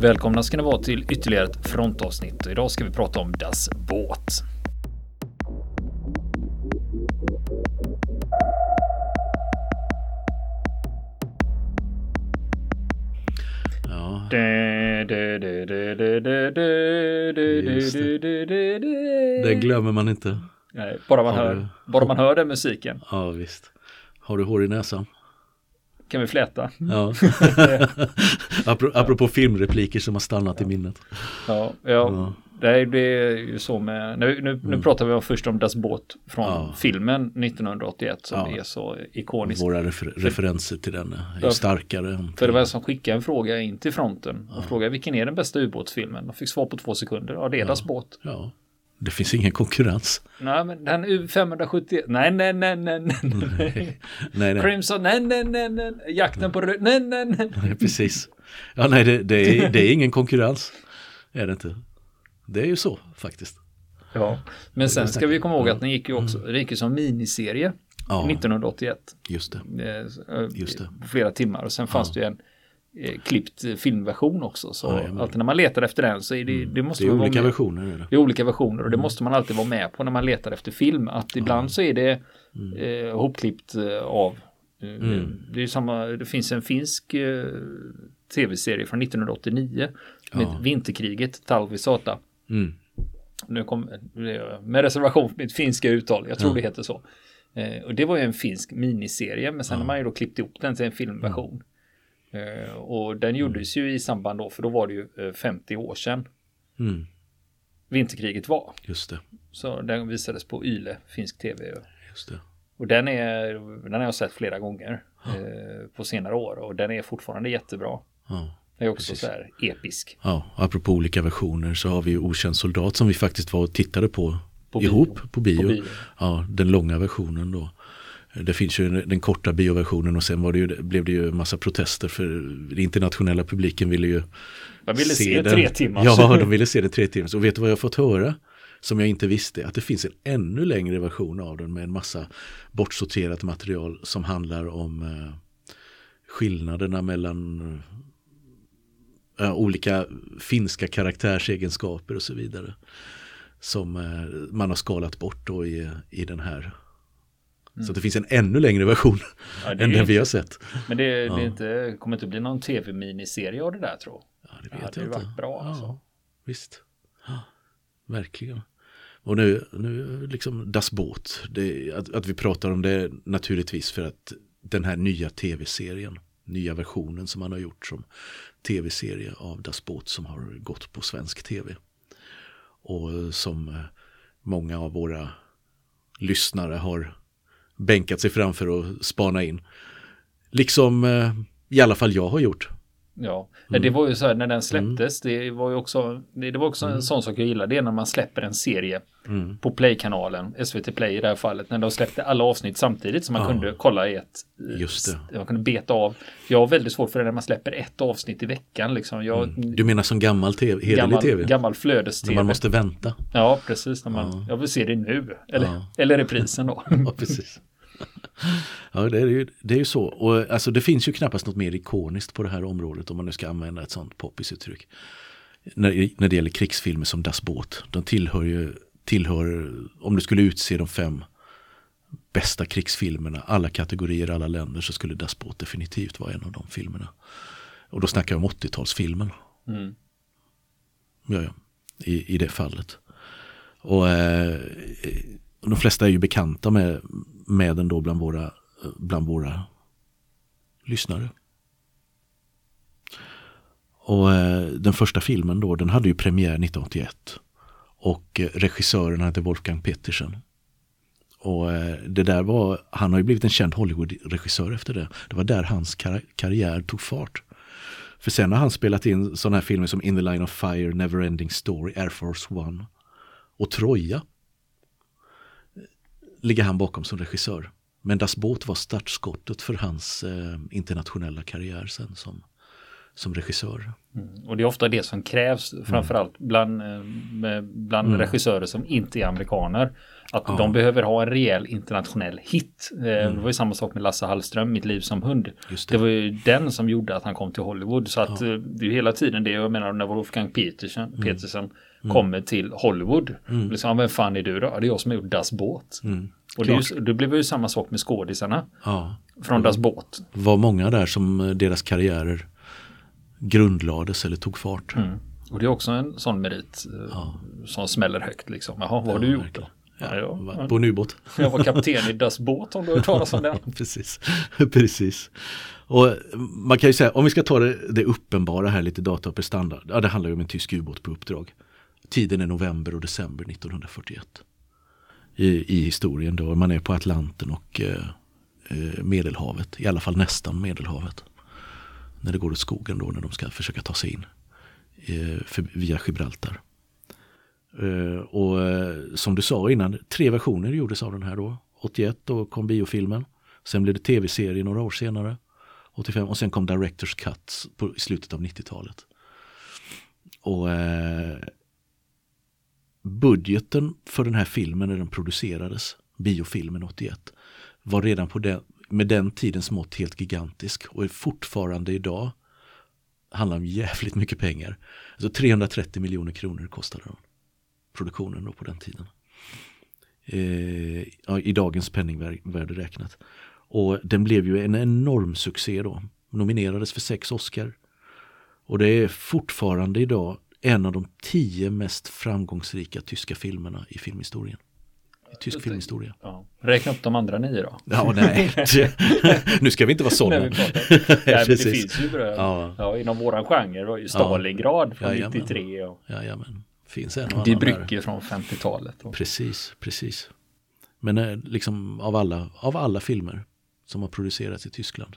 Välkomna ska ni vara till ytterligare ett frontavsnitt. Idag ska vi prata om Das Båt. Just det glömmer man inte. Nej, bara man Har hör, du- bara man hör den musiken Ja, visst. Har du hår i näsan? kan vi fläta. Ja. Apro- Apropå filmrepliker som har stannat i minnet. Ja, ja. Ja. Det blir ju så med, nu, nu, nu pratar vi om först om Das Båt från Ja. filmen 1981 som Ja. är så ikonisk. Våra refer- referenser till den är Ja. ju starkare. För det var en som skickade en fråga in till fronten och frågade vilken är den bästa ubåtsfilmen? Och fick svar på två sekunder. Ja, det är Das Båt. Ja, det finns ingen konkurrens. Nej, men den U571. Nej, nej, nej, nej, nej, nej. Nej, nej. Crimson. Nej, nej, nej, nej. Jakten på röd. Nej, nej, nej. Nej, precis. Ja, nej, det, det, är, det är ingen konkurrens. Är det inte. Det är ju så faktiskt. Ja, men sen ska vi komma ihåg att den gick ju också, det gick ju som miniserie Mm. Ja, 1981. just det. eh, Just det. på flera timmar och sen fanns det ju en eh, klippt eh, filmversion också. Så Jajamän. alltid när man letar efter den så är det, det måste Det är man olika versioner. Är det. Är olika versioner Mm. och det måste man alltid vara med på när man letar efter film. Att ibland så är det Mm. eh, hopklippt eh, av. Eh, Det är samma, det finns en finsk eh, tv-serie från 1989 med Ja. Vinterkriget, Talvisata. Mm. Nu kom, med reservation för mitt finska uttal, jag tror Ja. det heter så. Eh, och det var ju en finsk miniserie, men sen har man ju då klippt ihop den till en filmversion. Eh, och den gjordes ju i samband då, för då var det ju eh, 50 år sedan Mm. vinterkriget var. Just det. Så den visades på Yle, finsk tv. Just det. Och den, är, den har jag sett flera gånger eh, på senare år och den är fortfarande jättebra. Ja. Den är också Precis. så här episk. Ja, apropå olika versioner så har vi ju Okänd soldat som vi faktiskt var och tittade på, På bio. ihop på bio. På bio. Ja, den långa versionen då. Det finns ju den korta bioversionen och sen var det ju, blev det ju massa protester för den internationella publiken ville ju Jag ville se, den. tre timmar. Ja, de ville se den tre timmar. Och vet du vad jag fått höra? Som jag inte visste, att det finns en ännu längre version av den med en massa bortsorterat material som handlar om eh, skillnaderna mellan eh, olika finska karaktärsegenskaper och så vidare. Som eh, man har skalat bort då i, i den här. Så att det finns en ännu längre version Ja, det än den vi har sett. Men det, det Ja. inte, kommer inte bli någon tv-miniserie av det där tror jag. Ja, det Det vet hade jag ju inte. varit bra, Ja, alltså. Visst. Ja, verkligen. Och nu, nu liksom Das Båt. Det, att, att vi pratar om det naturligtvis för att den här nya tv-serien, nya versionen som man har gjort som tv-serie av Das Båt som har gått på svensk tv. Och eh, som eh, många av våra lyssnare har bänkat sig framför och spana in. Liksom eh, i alla fall jag har gjort. Ja, Mm. det var ju så här när den släpptes. Det var ju också, det, det var också en sån sak jag gillar. Det är när man släpper en serie Mm. på Play-kanalen, SVT Play i det här fallet, när de släppte alla avsnitt samtidigt så man Ja. kunde kolla i ett. Just det. Man kunde beta av. Jag har väldigt svårt för det när man släpper ett avsnitt i veckan. Liksom. Jag, Du menar som gammal tv, gammal, tv? gammal När flödes-tv. man måste vänta. Ja, precis. När man, Ja. Jag vill se det nu. Eller, Ja. eller reprisen då. Ja, precis. Ja, det är, ju, det är ju så. Och alltså, det finns ju knappast något mer ikoniskt på det här området om man nu ska använda ett sånt poppisuttryck. När, när det gäller krigsfilmer som Das Båt. De tillhör ju, tillhör, om du skulle utse de fem bästa krigsfilmerna, alla kategorier, alla länder, så skulle Das Båt definitivt vara en av de filmerna. Och då snackar jag om 80-talsfilmen. Mm. Ja, ja. I, I det fallet. Och eh, de flesta är ju bekanta med, med den då bland våra, eh, bland våra lyssnare. Och eh, den första filmen då, den hade ju premiär 1981. Och eh, regissören hette Wolfgang Petersen. Och eh, det där var, han har ju blivit en känd Hollywood-regissör efter det. Det var där hans kar karriär tog fart. För sen har han spelat in sådana här filmer som In the Line of Fire, Neverending Story, Air Force One och Troja. Ligger han bakom som regissör. Men Das Boot var startskottet för hans eh, internationella karriär sen som, som regissör. Mm. Och det är ofta det som krävs, framförallt bland, eh, bland Mm. regissörer som inte är amerikaner. Att Ja. de behöver ha en rejäl internationell hit. Eh, Det var ju samma sak med Lasse Hallström, Mitt liv som hund. Det det. var ju den som gjorde att han kom till Hollywood. Så att eh, det är ju hela tiden det jag menar när Wolfgang Petersen, Mm. Petersen kommer till Hollywood. Liksom, vem fan är du då? Ja, det är jag som har gjort Das Båt. Mm. Och det, är ju, det blev ju samma sak med skådisarna Ja. från Das Båt. var många där som deras karriärer grundlades eller tog fart. Mm. Och det är också en sån merit eh, som smäller högt liksom. Jaha, vad har du gjort då? Ja, Ja, ja. På en ubåt. Jag var kapten i Das Båt om du har hört talas om den. Precis. Precis. Och man kan ju säga, om vi ska ta det, det uppenbara här lite data och prestanda. Ja, det handlar ju om en tysk ubåt på uppdrag. Tiden är november och december 1941. I, i historien då man är på Atlanten och eh, eh, Medelhavet. I alla fall nästan Medelhavet. När det går åt skogen då när de ska försöka ta sig in eh, för, via Gibraltar. Eh, och eh, som du sa innan, tre versioner gjordes av den här då. 81 då kom biofilmen. Sen blev det tv-serie några år senare. 85 och sen kom Directors Cuts på, i slutet av 90-talet. Och eh, budgeten för den här filmen när den producerades, biofilmen 81, var redan på den, med den tidens mått helt gigantisk och är fortfarande idag handlar om jävligt mycket pengar. Alltså 330 miljoner kronor kostade de. produktionen då på den tiden. Eh, ja, I dagens penningvärde räknat. Och den blev ju en enorm succé då. Nominerades för sex Oscar. Och det är fortfarande idag en av de tio mest framgångsrika tyska filmerna i filmhistorien. Tysk filmhistoria. Ja. Räkna upp de andra nio då. Ja, nej. nu ska vi inte vara sådana. Nej, men det finns ju bra. Ja. Ja. inom våran genre var ju Stalingrad från Jajamän. 93 och Jajamän. Finns en där. Brücke från 50-talet. Och- Precis, precis. Men eh, liksom av alla, av alla filmer som har producerats i Tyskland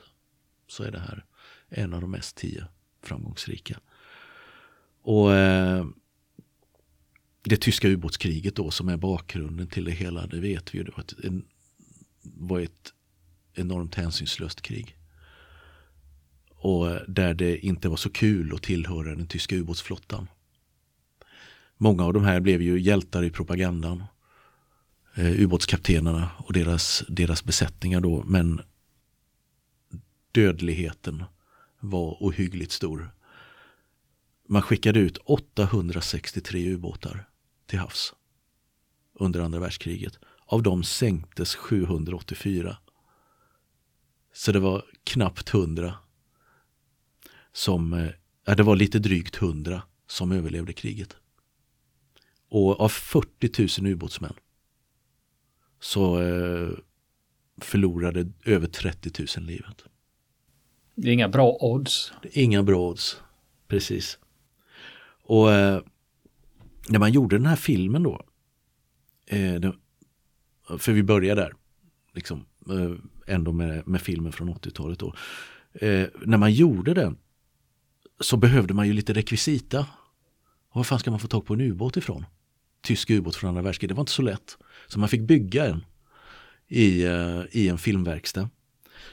så är det här en av de mest tio framgångsrika. Och eh, det tyska ubåtskriget då som är bakgrunden till det hela, det vet vi ju. Det var ett, en, var ett enormt hänsynslöst krig. Och eh, där det inte var så kul att tillhöra den tyska ubåtsflottan. Många av de här blev ju hjältar i propagandan. Eh, ubåtskaptenerna och deras, deras besättningar då. Men dödligheten var ohyggligt stor. Man skickade ut 863 ubåtar till havs under andra världskriget. Av dem sänktes 784. Så det var knappt 100 som, eh, ja, det var lite drygt 100 som överlevde kriget. Och av 40 000 ubåtsmän så eh, förlorade över 30 000 livet. Det är inga bra odds. Inga bra odds. Precis. Och eh, när man gjorde den här filmen då. Eh, för vi börjar där. Liksom, eh, ändå med, med filmen från 80-talet då. Eh, när man gjorde den så behövde man ju lite rekvisita. Och var fan ska man få tag på en ubåt ifrån? Tysk ubåt från andra världskriget. Det var inte så lätt. Så man fick bygga en i, eh, i en filmverkstad.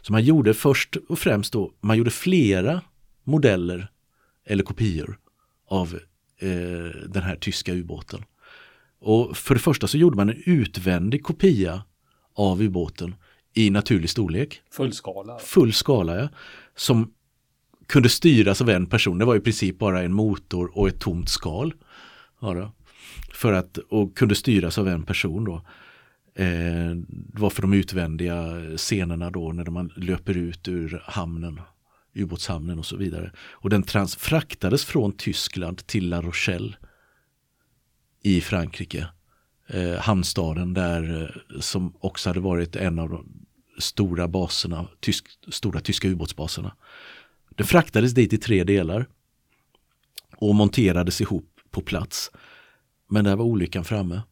Så man gjorde först och främst då, man gjorde flera modeller eller kopior av den här tyska ubåten. Och för det första så gjorde man en utvändig kopia av ubåten i naturlig storlek, Fullskala. full skala, ja, som kunde styras av en person. Det var i princip bara en motor och ett tomt skal. Ja. För att, och kunde styras av en person då. Eh, det var för de utvändiga scenerna då när man löper ut ur hamnen, ubåtshamnen och så vidare. Och den trans fraktades från Tyskland till La Rochelle i Frankrike. Eh, hamnstaden där eh, som också hade varit en av de stora baserna, tysk, stora tyska ubåtsbaserna. Den fraktades dit i tre delar och monterades ihop på plats. Men där var olyckan framme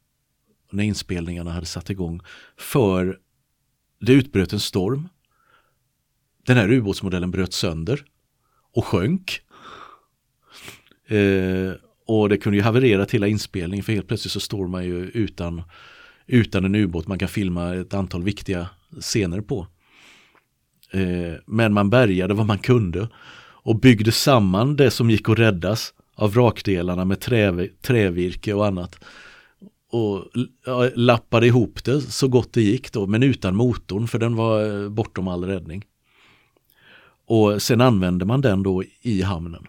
när inspelningarna hade satt igång. För det utbröt en storm. Den här ubåtsmodellen bröt sönder och sjönk. Eh, och det kunde ju haverera till hela inspelningen för helt plötsligt så står man ju utan, utan en ubåt man kan filma ett antal viktiga scener på. Eh, men man bärgade vad man kunde. och byggde samman det som gick att räddas av vrakdelarna med trä, trävirke och annat. Och ja, lappade ihop det så gott det gick då, men utan motorn för den var eh, bortom all räddning. Och sen använder man den då i hamnen.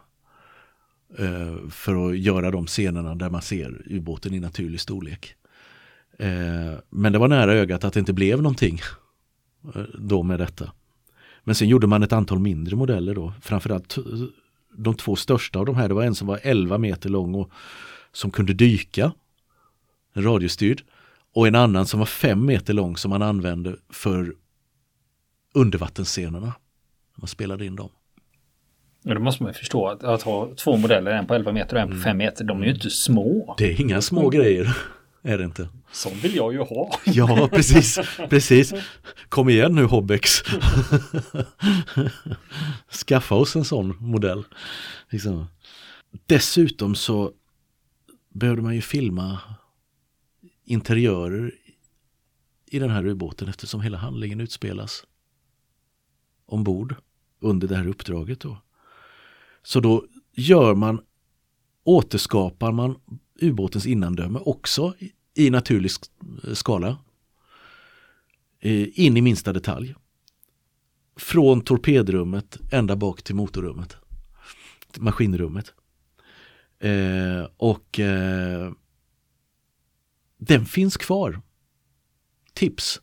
Eh, för att göra de scenerna där man ser ubåten i naturlig storlek. Eh, men det var nära ögat att det inte blev någonting eh, då med detta. Men sen gjorde man ett antal mindre modeller då, framförallt eh, de två största av de här, det var en som var 11 meter lång och som kunde dyka, radiostyrd, och en annan som var 5 meter lång som man använde för undervattensscenerna. Man spelade in dem. Ja, då måste man ju förstå att, att ha två modeller, en på 11 meter och en på 5 meter, de är ju inte små. Det är inga små grejer. Är det inte? Sån vill jag ju ha. Ja, precis. precis. Kom igen nu Hobbex. Skaffa oss en sån modell. Liksom. Dessutom så behövde man ju filma interiörer i den här ubåten eftersom hela handlingen utspelas ombord under det här uppdraget. Då. Så då gör man, återskapar man ubåtens innandöme också i naturlig skala. Eh, in i minsta detalj. Från torpedrummet ända bak till motorrummet. Maskinrummet. Eh, och eh, den finns kvar. Tips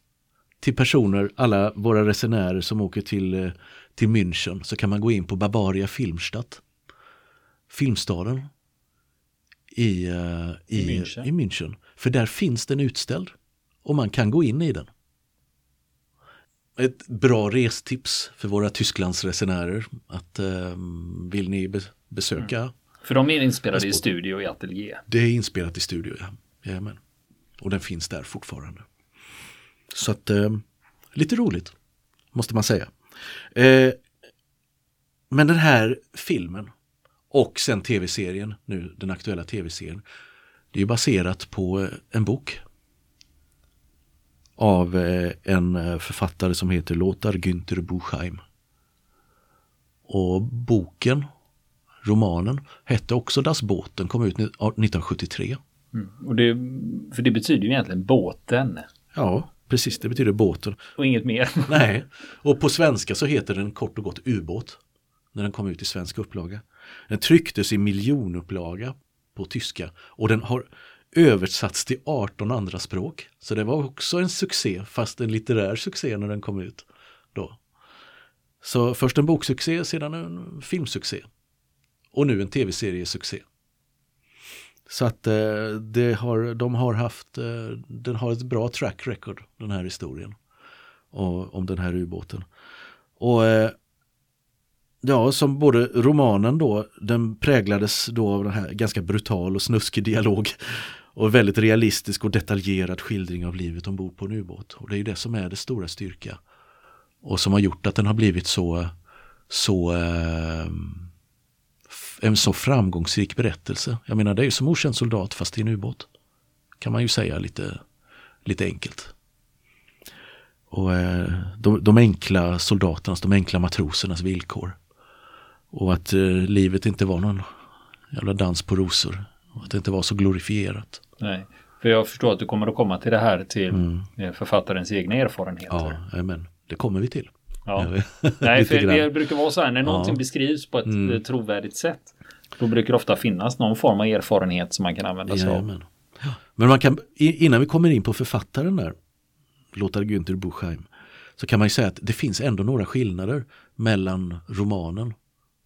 till personer, alla våra resenärer som åker till, eh, till München så kan man gå in på Bavaria Filmstadt. Filmstaden i, uh, i, I, München. i München. För där finns den utställd och man kan gå in i den. Ett bra restips för våra Tysklandsresenärer att uh, vill ni be besöka mm. För de är inspelade i studio i ateljé? Det är inspelat i studio, ja. Jajamän. Och den finns där fortfarande. Så att, uh, lite roligt, måste man säga. Eh, men den här filmen och sen tv-serien, nu den aktuella tv-serien. Det är baserat på eh, en bok. Av eh, en eh, författare som heter Lothar Günther Buchheim. Och boken, romanen, hette också Das Båten, kom ut 1973. Mm. Och det, för det betyder ju egentligen båten. Ja, precis, det betyder båten. Och inget mer. Nej, och på svenska så heter den kort och gott ubåt. När den kom ut i svensk upplaga. Den trycktes i miljonupplaga på tyska och den har översatts till 18 andra språk. Så det var också en succé, fast en litterär succé när den kom ut. Då. Så först en boksuccé, sedan en filmsuccé. Och nu en tv-seriesuccé. Så att eh, det har, de har haft, eh, den har ett bra track record, den här historien. Och, om den här ubåten. Och eh, Ja, som både romanen då, den präglades då av den här ganska brutal och snuskig dialog och väldigt realistisk och detaljerad skildring av livet ombord på en ubåt. Och det är ju det som är det stora styrka. Och som har gjort att den har blivit så, så eh, en så framgångsrik berättelse. Jag menar det är ju som okänd soldat fast i en ubåt. Kan man ju säga lite, lite enkelt. Och eh, de, de enkla soldaternas, de enkla matrosernas villkor. Och att eh, livet inte var någon jävla dans på rosor. Och att det inte var så glorifierat. Nej, för jag förstår att du kommer att komma till det här till mm. Eh, författarens egna erfarenheter. Ja, men det kommer vi till. Ja. Nej, för det brukar vara så här när någonting ja. beskrivs på ett mm. Eh, trovärdigt sätt. Då brukar det ofta finnas någon form av erfarenhet som man kan använda sig av. Men man kan, innan vi kommer in på författaren där, Lothar Günther Buchheim, så kan man ju säga att det finns ändå några skillnader mellan romanen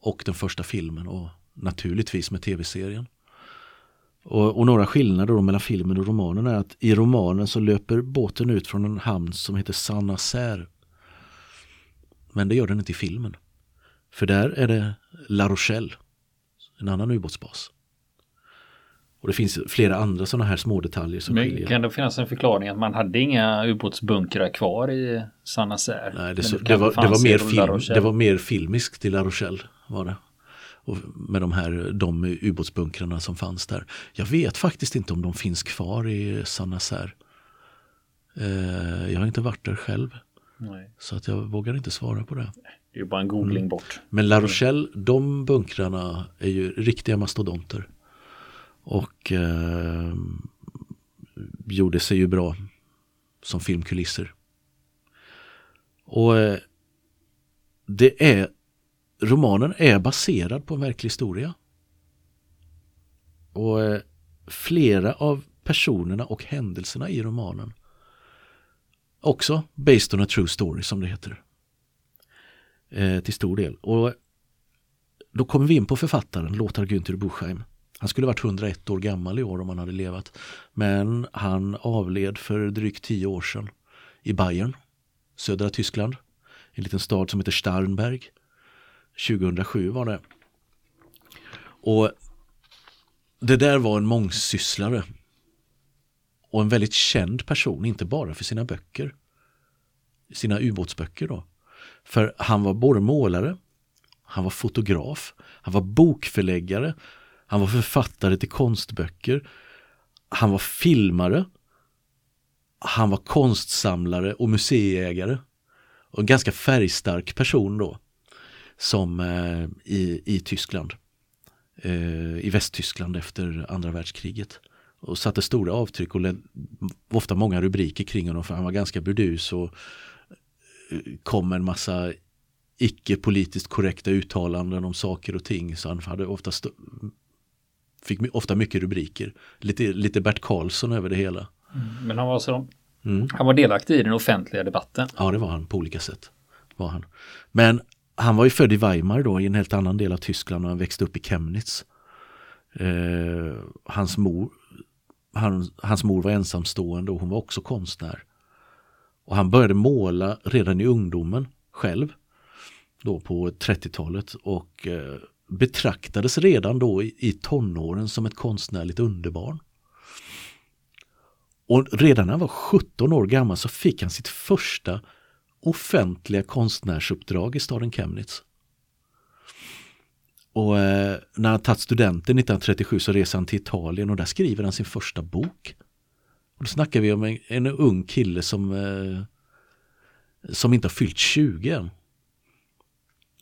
och den första filmen och naturligtvis med tv-serien. Och, och, några skillnader mellan filmen och romanen är att i romanen så löper båten ut från en hamn som heter Saint-Nazaire. Men det gör den inte i filmen. För där är det La Rochelle, en annan ubåtsbas. Och det finns flera andra sådana här små detaljer som Men skiljer. Kan det finnas en förklaring att man hade inga ubåtsbunkrar kvar i Saint-Nazaire? Nej, det, så, det, var, det, var mer film, det var mer filmiskt i La Rochelle var det. Och med de här de ubåtsbunkrarna som fanns där. Jag vet faktiskt inte om de finns kvar i Saint-Nazaire. Eh, jag har inte varit där själv. Nej. Så att jag vågar inte svara på det. Det är ju bara en googling Mm. bort. Men La Rochelle, de bunkrarna är ju riktiga mastodonter. Och eh, gjorde sig ju bra som filmkulisser. Och eh, det är, romanen är baserad på en verklig historia. Och eh, flera av personerna och händelserna i romanen också based on a true story som det heter. Eh, till stor del. Och då kommer vi in på författaren Lothar Günther Buchheim. Han skulle varit 101 år gammal i år om han hade levat. Men han avled för drygt tio år sedan i Bayern, södra Tyskland. En liten stad som heter Starnberg. 2007 var det. Och det där var en mångsysslare. Och en väldigt känd person, inte bara för sina böcker. Sina ubåtsböcker då. För han var både målare, han var fotograf, han var bokförläggare, han var författare till konstböcker, han var filmare, han var konstsamlare och museiägare. Och en ganska färgstark person då. Som eh, i, i Tyskland. Eh, I Västtyskland efter andra världskriget. Och satte stora avtryck och ofta många rubriker kring honom för han var ganska burdus och eh, kom med en massa icke politiskt korrekta uttalanden om saker och ting. Så han hade ofta fick ofta mycket rubriker. Lite, lite Bert Karlsson över det hela. Men han var så Mm. Han var delaktig i den offentliga debatten. Ja, det var han på olika sätt. Var han. Men han var ju född i Weimar då, i en helt annan del av Tyskland och han växte upp i Chemnitz. Eh, hans, mor, han, hans mor var ensamstående och hon var också konstnär. Och han började måla redan i ungdomen själv. Då på 30-talet och eh, betraktades redan då i, i tonåren som ett konstnärligt underbarn. Och redan när han var 17 år gammal så fick han sitt första offentliga konstnärsuppdrag i staden Chemnitz. Och eh, när han tagit studenten 1937 så reser han till Italien och där skriver han sin första bok. Och då snackar vi om en, en ung kille som, eh, som inte har fyllt 20 än.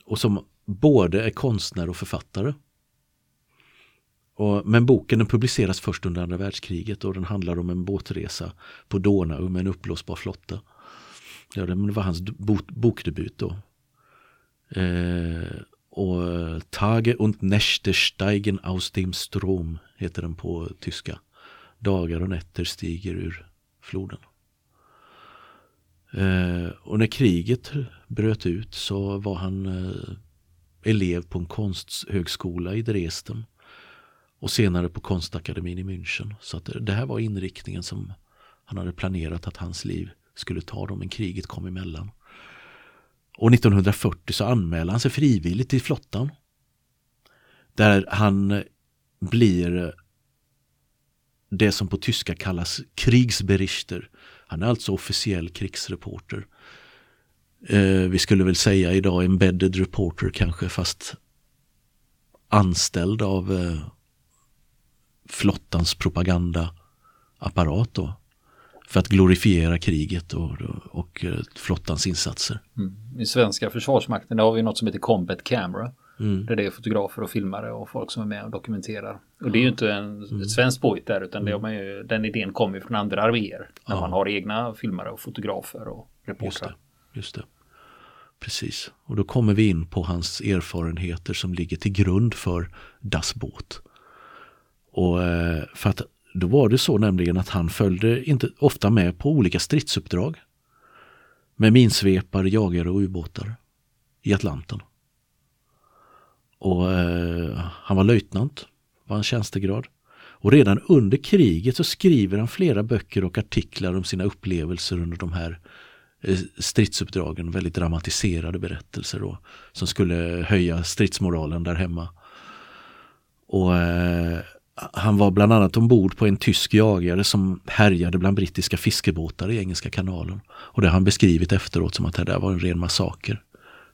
Och som både är konstnär och författare. Och, men boken den publiceras först under andra världskriget och den handlar om en båtresa på Donau med en uppblåsbar flotta. Ja, det var hans bokdebut då. Eh, och eh, Tage und Nächte steigen aus dem Strom heter den på tyska. Dagar och nätter stiger ur floden. Eh, och när kriget bröt ut så var han eh, elev på en konsthögskola i Dresden och senare på konstakademin i München. Så att det här var inriktningen som han hade planerat att hans liv skulle ta dem. men kriget kom emellan. Och 1940 så anmäler han sig frivilligt till flottan. Där han blir det som på tyska kallas krigsberichter. Han är alltså officiell krigsreporter. Eh, vi skulle väl säga idag embedded reporter kanske fast anställd av eh, flottans propagandaapparat då. För att glorifiera kriget och, och flottans insatser. Mm. I svenska försvarsmakten har vi något som heter Combat Camera. Mm. Där det är fotografer och filmare och folk som är med och dokumenterar. Och det är ju inte en, Mm. ett svenskt påhitt där utan det har man ju, den idén kommer från andra arméer. När Ja. man har egna filmare och fotografer och Just reportrar. det, just det. Precis. Och då kommer vi in på hans erfarenheter som ligger till grund för Das Boot. Och eh, för att då var det så nämligen att han följde inte ofta med på olika stridsuppdrag. Med minsvepare, jagare och ubåtar i Atlanten. Och eh, han var löjtnant, var en tjänstegrad. Och redan under kriget så skriver han flera böcker och artiklar om sina upplevelser under de här eh, stridsuppdragen. Väldigt dramatiserade berättelser då. Som skulle höja stridsmoralen där hemma. Och eh, han var bland annat ombord på en tysk jagare som härjade bland brittiska fiskebåtar i Engelska kanalen. Och det har han beskrivit efteråt som att det där var en ren massaker.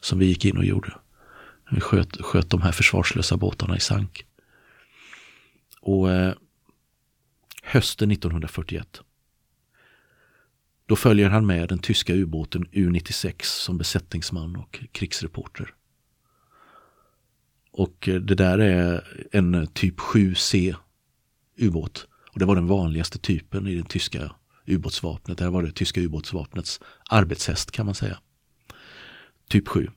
Som vi gick in och gjorde. Vi sköt, sköt de här försvarslösa båtarna i sank. Och eh, hösten 1941. Då följer han med den tyska ubåten U96 som besättningsman och krigsreporter. Och det där är en typ 7C ubåt. Och det var den vanligaste typen i det tyska ubåtsvapnet. Det här var det tyska ubåtsvapnets arbetshäst kan man säga. Typ 7.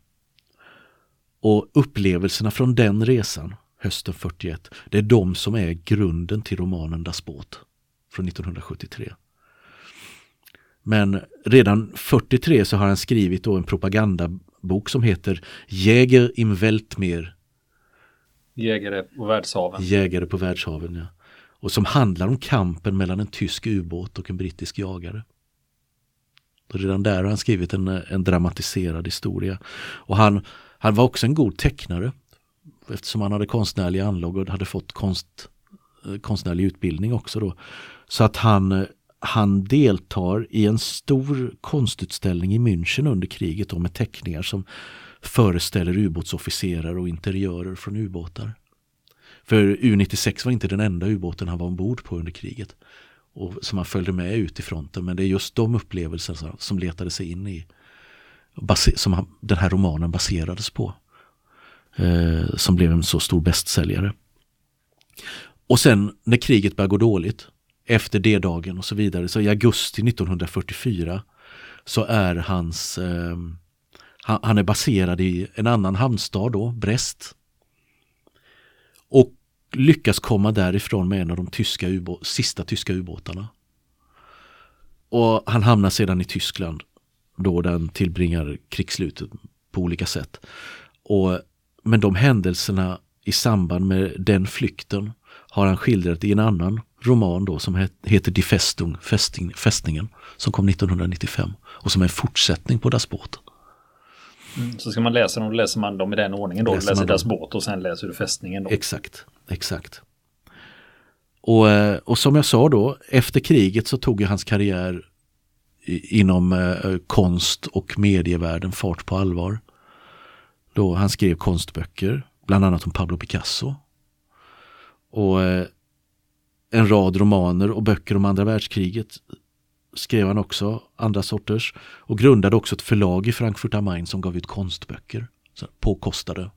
Och upplevelserna från den resan hösten 41, det är de som är grunden till romanen Das Boot från 1973. Men redan 43 så har han skrivit då en propagandabok som heter Jäger im Weltmeer. Jägare på världshaven. Jägare på världshaven, ja. Och som handlar om kampen mellan en tysk ubåt och en brittisk jagare. Och redan där har han skrivit en, en dramatiserad historia. Och han, han var också en god tecknare. Eftersom han hade konstnärlig anlag och hade fått konst, eh, konstnärlig utbildning också. Då. Så att han, eh, han deltar i en stor konstutställning i München under kriget då, med teckningar som föreställer ubåtsofficerare och interiörer från ubåtar. För U96 var inte den enda ubåten han var ombord på under kriget. Och som han följde med ut i fronten. Men det är just de upplevelserna som letade sig in i. Som han, den här romanen baserades på. Eh, som blev en så stor bästsäljare. Och sen när kriget började gå dåligt. Efter D-dagen och så vidare. Så i augusti 1944 så är hans eh, han, han är baserad i en annan hamnstad då, Brest. Och lyckas komma därifrån med en av de tyska sista tyska ubåtarna. Och han hamnar sedan i Tyskland då den tillbringar krigsslutet på olika sätt. Och, men de händelserna i samband med den flykten har han skildrat i en annan roman då som heter Die Festung, fästning, Fästningen, som kom 1995 och som är en fortsättning på Das Boot. Mm, så ska man läsa dem, då läser man dem i den ordningen då. Läser du läser Das Boot och sen läser du Fästningen då. Exakt, exakt. Och, eh, och som jag sa då, efter kriget så tog hans karriär inom eh, konst och medievärlden fart på allvar. Då han skrev konstböcker, bland annat om Pablo Picasso. Och eh, en rad romaner och böcker om andra världskriget skrev han också andra sorters och grundade också ett förlag i Frankfurt am Main som gav ut konstböcker. Så påkostade.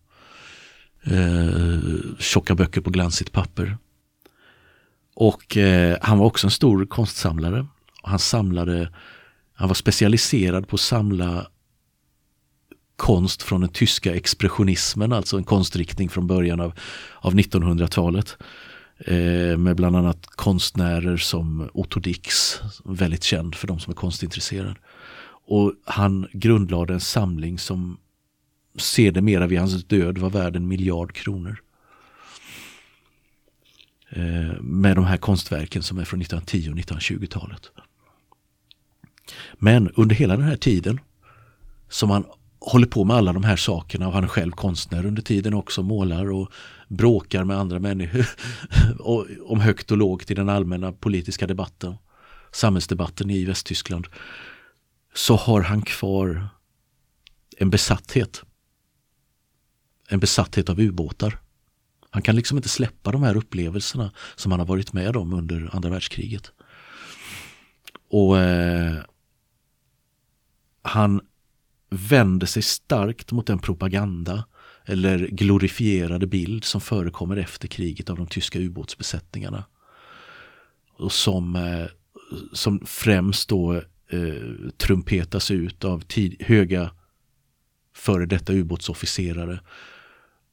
Eh, tjocka böcker på glansigt papper. Och eh, han var också en stor konstsamlare. Han samlade, han var specialiserad på att samla konst från den tyska expressionismen, alltså en konstriktning från början av, av 1900-talet. Eh, med bland annat konstnärer som Otto Dix, väldigt känd för de som är konstintresserade. Och han grundlade en samling som sedermera vid hans död var värd en miljard kronor. Eh, med de här konstverken som är från 1910 och 1920-talet. Men under hela den här tiden som han håller på med alla de här sakerna och han är själv konstnär under tiden också, målar och bråkar med andra människor om högt och lågt i den allmänna politiska debatten, samhällsdebatten i Västtyskland, så har han kvar en besatthet. En besatthet av ubåtar. Han kan liksom inte släppa de här upplevelserna som han har varit med om under andra världskriget. Och eh, han vänder sig starkt mot den propaganda eller glorifierade bild som förekommer efter kriget av de tyska ubåtsbesättningarna. Och som, eh, som främst då eh, trumpetas ut av tid, höga före detta ubåtsofficerare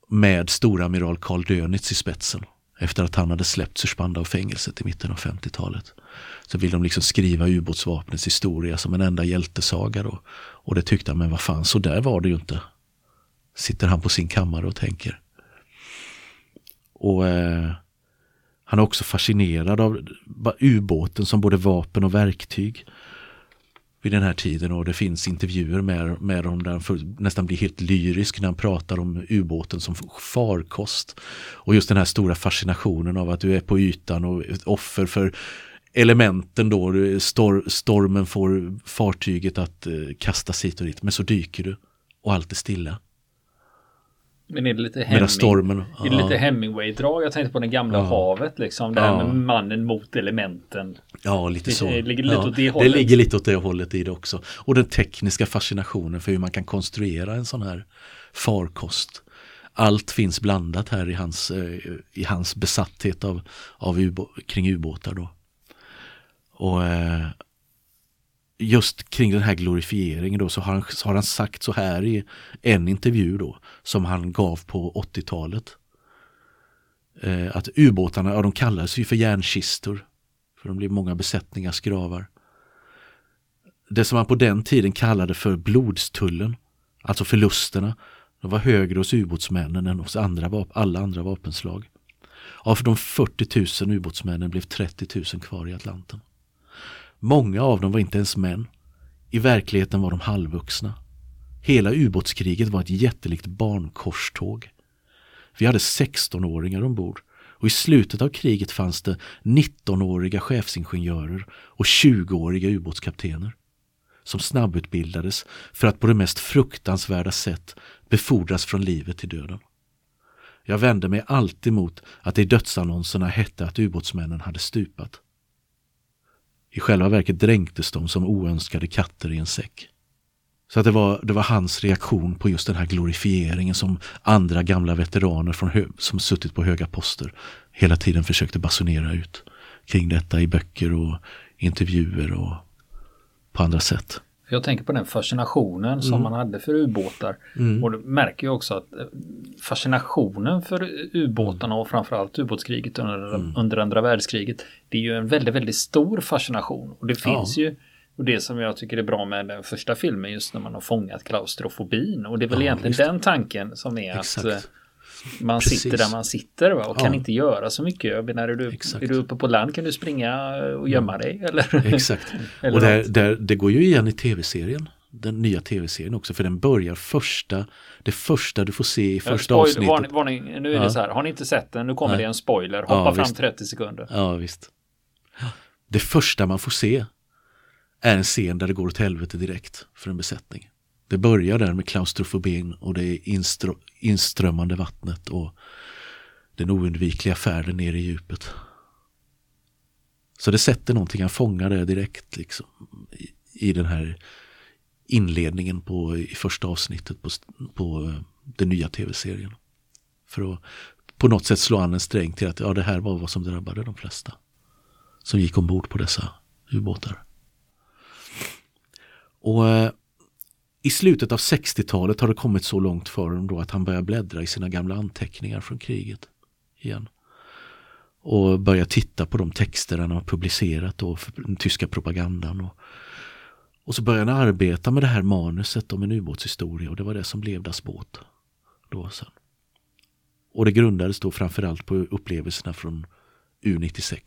med storamiral Karl Dönitz i spetsen. Efter att han hade släppts ur och fängelset i mitten av 50-talet. Så vill de liksom skriva ubåtsvapnets historia som en enda hjältesaga då. Och det tyckte han, men vad fan, så där var det ju inte. Sitter han på sin kammare och tänker. Och eh, han är också fascinerad av ubåten som både vapen och verktyg vid den här tiden och det finns intervjuer med, med honom där han nästan blir helt lyrisk när han pratar om ubåten som farkost. Och just den här stora fascinationen av att du är på ytan och ett offer för elementen då, stor, stormen får fartyget att eh, kastas hit och dit, men så dyker du och allt är stilla. Men är det lite, Heming, stormen. är det lite Hemingway-drag? Jag tänkte på det gamla Ja. havet liksom. Där Ja. med mannen mot elementen. Ja, lite Det- så. det ligger lite ja, åt det det hållet. ligger lite åt det hållet i det också. Och den tekniska fascinationen för hur man kan konstruera en sån här farkost. Allt finns blandat här i hans, eh, i hans besatthet av, av ubå- kring ubåtar då. Och eh, just kring den här glorifieringen då så har, han, så har han sagt så här i en intervju då som han gav på 80-talet. Eh, att ubåtarna, ja de kallades ju för järnkistor. För de blev många besättningars gravar. Det som man på den tiden kallade för blodstullen, alltså förlusterna, de var högre hos ubåtsmännen än hos andra, alla andra vapenslag. Av de 40 000 ubåtsmännen blev 30 000 kvar i Atlanten. Många av dem var inte ens män. I verkligheten var de halvvuxna. Hela ubåtskriget var ett jättelikt barnkorståg. Vi hade 16-åringar ombord och i slutet av kriget fanns det 19-åriga chefsingenjörer och 20-åriga ubåtskaptener som snabbutbildades för att på det mest fruktansvärda sätt befordras från livet till döden. Jag vände mig alltid mot att det i dödsannonserna hette att ubåtsmännen hade stupat. I själva verket dränktes de som oönskade katter i en säck. Så att det, var, det var hans reaktion på just den här glorifieringen som andra gamla veteraner från som suttit på höga poster hela tiden försökte basunera ut kring detta i böcker och intervjuer och på andra sätt. Jag tänker på den fascinationen som Mm. man hade för ubåtar. Och du märker ju också att eh, fascinationen för ubåtarna och framförallt ubåtskriget under, Mm. under andra världskriget. Det är ju en väldigt, väldigt stor fascination. Och det finns ju och det som jag tycker är bra med den första filmen just när man har fångat klaustrofobin. Och det är väl Ja, egentligen den tanken som är Exakt. att eh, man Precis. sitter där man sitter va? och Ja. kan inte göra så mycket. Jag menar, är du, Exakt. är du uppe på land kan du springa och gömma dig eller? Exakt. Eller och där, där, det går ju igen i tv-serien. Den nya tv-serien också, för den börjar första, det första du får se i Ja, första spoil- avsnittet. Varning, varning, nu är det Ja. så här, har ni inte sett den, nu kommer Nej. det en spoiler. Ja, Hoppa fram visst. 30 sekunder. Ja, visst. Det första man får se är en scen där det går åt helvete direkt för en besättning. Det börjar där med klaustrofobin och det instr inströmmande vattnet och den oundvikliga färden ner i djupet. Så det sätter någonting, han fångar det direkt liksom i, i den här inledningen på, i första avsnittet på, på eh, den nya tv-serien. För att på något sätt slå an en sträng till att ja, det här var vad som drabbade de flesta som gick ombord på dessa ubåtar. Och eh, i slutet av 60-talet har det kommit så långt för honom då att han börjar bläddra i sina gamla anteckningar från kriget igen. Och börjar titta på de texter han har publicerat då för den tyska propagandan. Och, och så börjar han arbeta med det här manuset om en ubåtshistoria och det var det som blev Das båt. Då sen. Och det grundades då framförallt på upplevelserna från U96.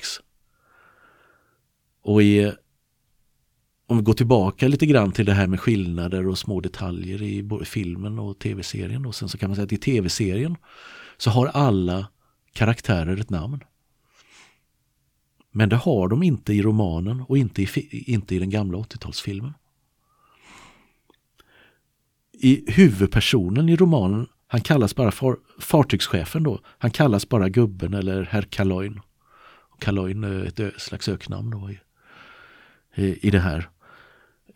Och i, om vi går tillbaka lite grann till det här med skillnader och små detaljer i både filmen och tv-serien. Och sen så kan man säga att i tv-serien så har alla karaktärer ett namn. Men det har de inte i romanen och inte i, inte i den gamla 80-talsfilmen. I huvudpersonen i romanen, han kallas bara far, fartygschefen då, han kallas bara gubben eller herr Kaloin. Kaloin är ett slags öknamn då i, i det här.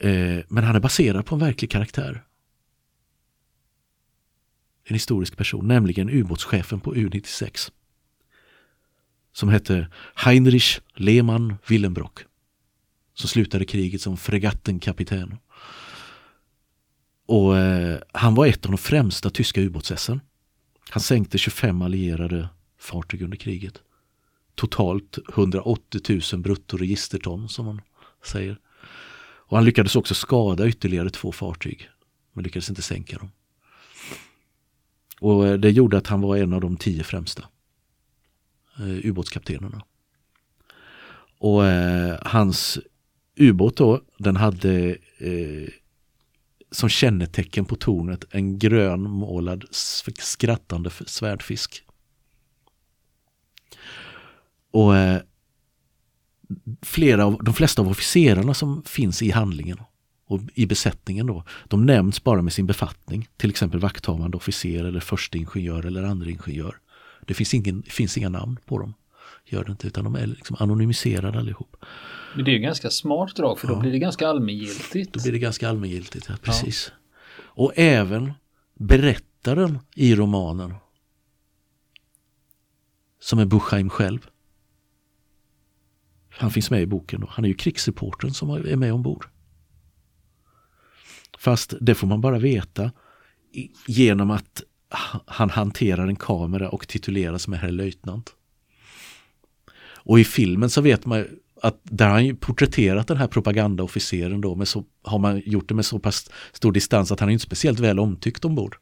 Eh, men han är baserad på en verklig karaktär. En historisk person, nämligen ubåtschefen på U96. Som hette Heinrich Lehmann Willenbrock. Som slutade kriget som fregattenkapten. Och eh, han var ett av de främsta tyska ubåtsessen. Han sänkte 25 allierade fartyg under kriget. Totalt 180 000 bruttoregisterton som man säger. Och han lyckades också skada ytterligare två fartyg. Men lyckades inte sänka dem. Och eh, det gjorde att han var en av de tio främsta eh, ubåtskaptenerna. Och eh, hans ubåt då, den hade eh, som kännetecken på tornet en grönmålad skrattande svärdfisk. Och eh, flera av, de flesta av officerarna som finns i handlingen och i besättningen då, de nämns bara med sin befattning. Till exempel vakthavande officer eller första ingenjör eller andra ingenjör. Det finns, ingen, finns inga namn på dem. Gör det inte, utan de är liksom anonymiserade allihop. Men det är ju ganska smart drag för då blir det ganska allmängiltigt. Då blir det ganska allmängiltigt, ja, precis. Ja. Och även berättaren i romanen som är Buchheim själv. Han finns med i boken. Då. Han är ju krigsreportern som är med ombord. Fast det får man bara veta genom att han hanterar en kamera och tituleras med herr löjtnant. Och i filmen så vet man att där har han ju porträtterat den här propagandaofficeren då, men så har man gjort det med så pass stor distans att han är inte speciellt väl omtyckt ombord.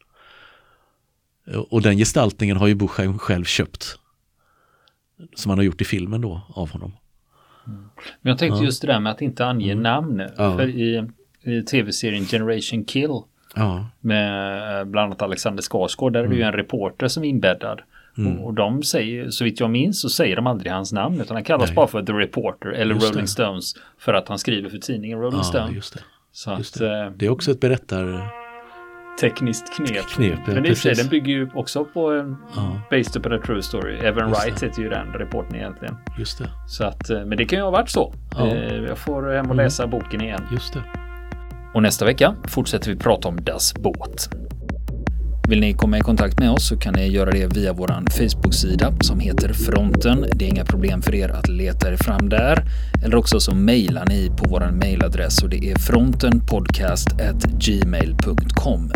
Och den gestaltningen har ju Bush själv köpt. Som han har gjort i filmen då av honom. Men jag tänkte just det där med att inte ange mm. namn. För i, i tv-serien Generation Kill med eh, bland annat Alexander Skarsgård, där är det ju mm. en reporter som är inbäddad. Mm. Och de säger, så vitt jag minns så säger de aldrig hans namn utan han kallas Nej. bara för The Reporter eller just Rolling det. Stones för att han skriver för tidningen Rolling ja, Stone. Just det. Så just att, det. Eh, det är också ett berättar tekniskt knep. knep ja, Men i sig, den bygger ju också på en ja. based upon a true story. Evan Just Wright heter ju den reporten egentligen. Just det. Så att, eh, men det kan ju ha varit så. Ja. Eh, jag får hem och mm. läsa mm. boken igen. Just det. Och nästa vecka fortsätter vi prata om Das Båt. Vill ni komma i kontakt med oss så kan ni göra det via vår Facebook-sida som heter Fronten. Det är inga problem för er att leta er fram där. Eller också så mejlar ni på vår mejladress och det är frontenpodcastgmail.com.